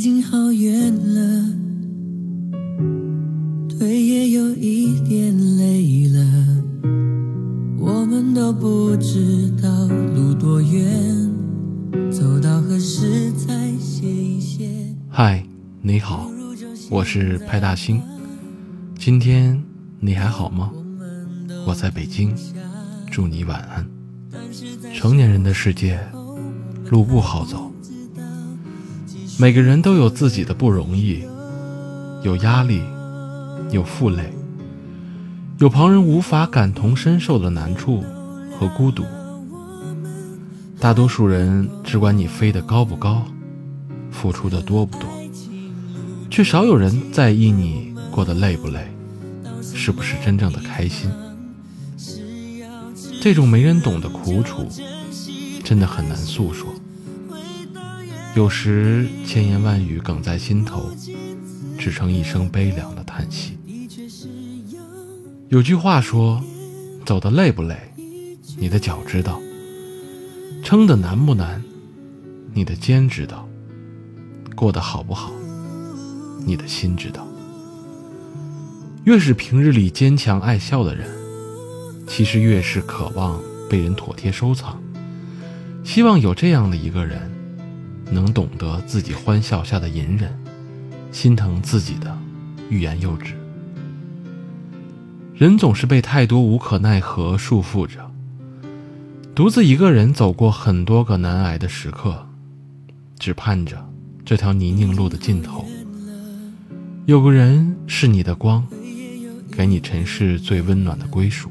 已经好远了，腿也有一点累了，我们都不知道路多远，走到何时才歇一歇。嗨，你好，我是派大星，今天你还好吗？我在北京，祝你晚安。成年人的世界，路不好走。每个人都有自己的不容易，有压力，有负累，有旁人无法感同身受的难处和孤独。大多数人只管你飞得高不高，付出的多不多，却少有人在意你过得累不累，是不是真正的开心。这种没人懂的苦楚，真的很难诉说。有时千言万语哽在心头，只成一声悲凉的叹息。有句话说：“走得累不累，你的脚知道；撑得难不难，你的肩知道；过得好不好，你的心知道。”越是平日里坚强爱笑的人，其实越是渴望被人妥帖收藏，希望有这样的一个人。能懂得自己欢笑下的隐忍，心疼自己的欲言又止。人总是被太多无可奈何束缚着，独自一个人走过很多个难挨的时刻，只盼着这条泥泞路的尽头，有个人是你的光，给你尘世最温暖的归属。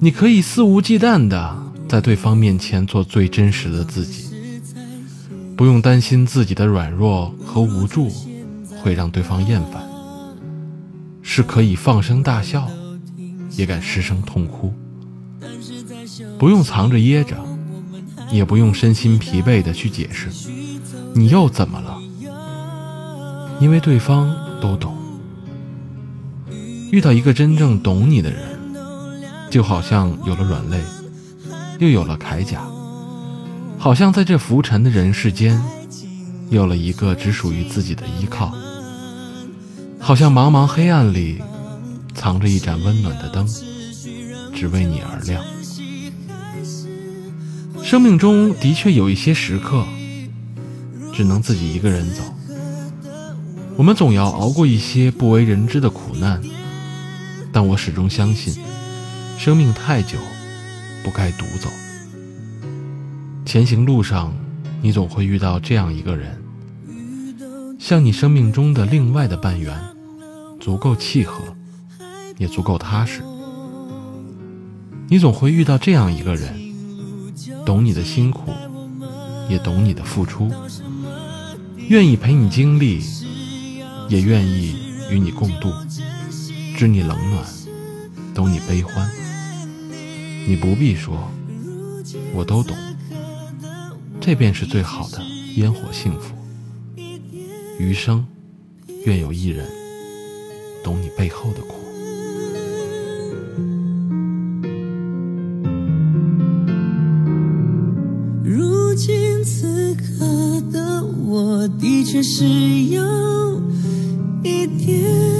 你可以肆无忌惮的在对方面前做最真实的自己。不用担心自己的软弱和无助会让对方厌烦，是可以放声大笑，也敢失声痛哭。不用藏着掖着，也不用身心疲惫的去解释，你又怎么了？因为对方都懂。遇到一个真正懂你的人，就好像有了软肋，又有了铠甲。好像在这浮沉的人世间，有了一个只属于自己的依靠。好像茫茫黑暗里，藏着一盏温暖的灯，只为你而亮。生命中的确有一些时刻，只能自己一个人走。我们总要熬过一些不为人知的苦难，但我始终相信，生命太久，不该独走。前行路上，你总会遇到这样一个人，像你生命中的另外的半圆，足够契合，也足够踏实。你总会遇到这样一个人，懂你的辛苦，也懂你的付出，愿意陪你经历，也愿意与你共度，知你冷暖，懂你悲欢。你不必说，我都懂。这便是最好的烟火幸福。余生，愿有一人懂你背后的苦。如今此刻的我，的确是有一点。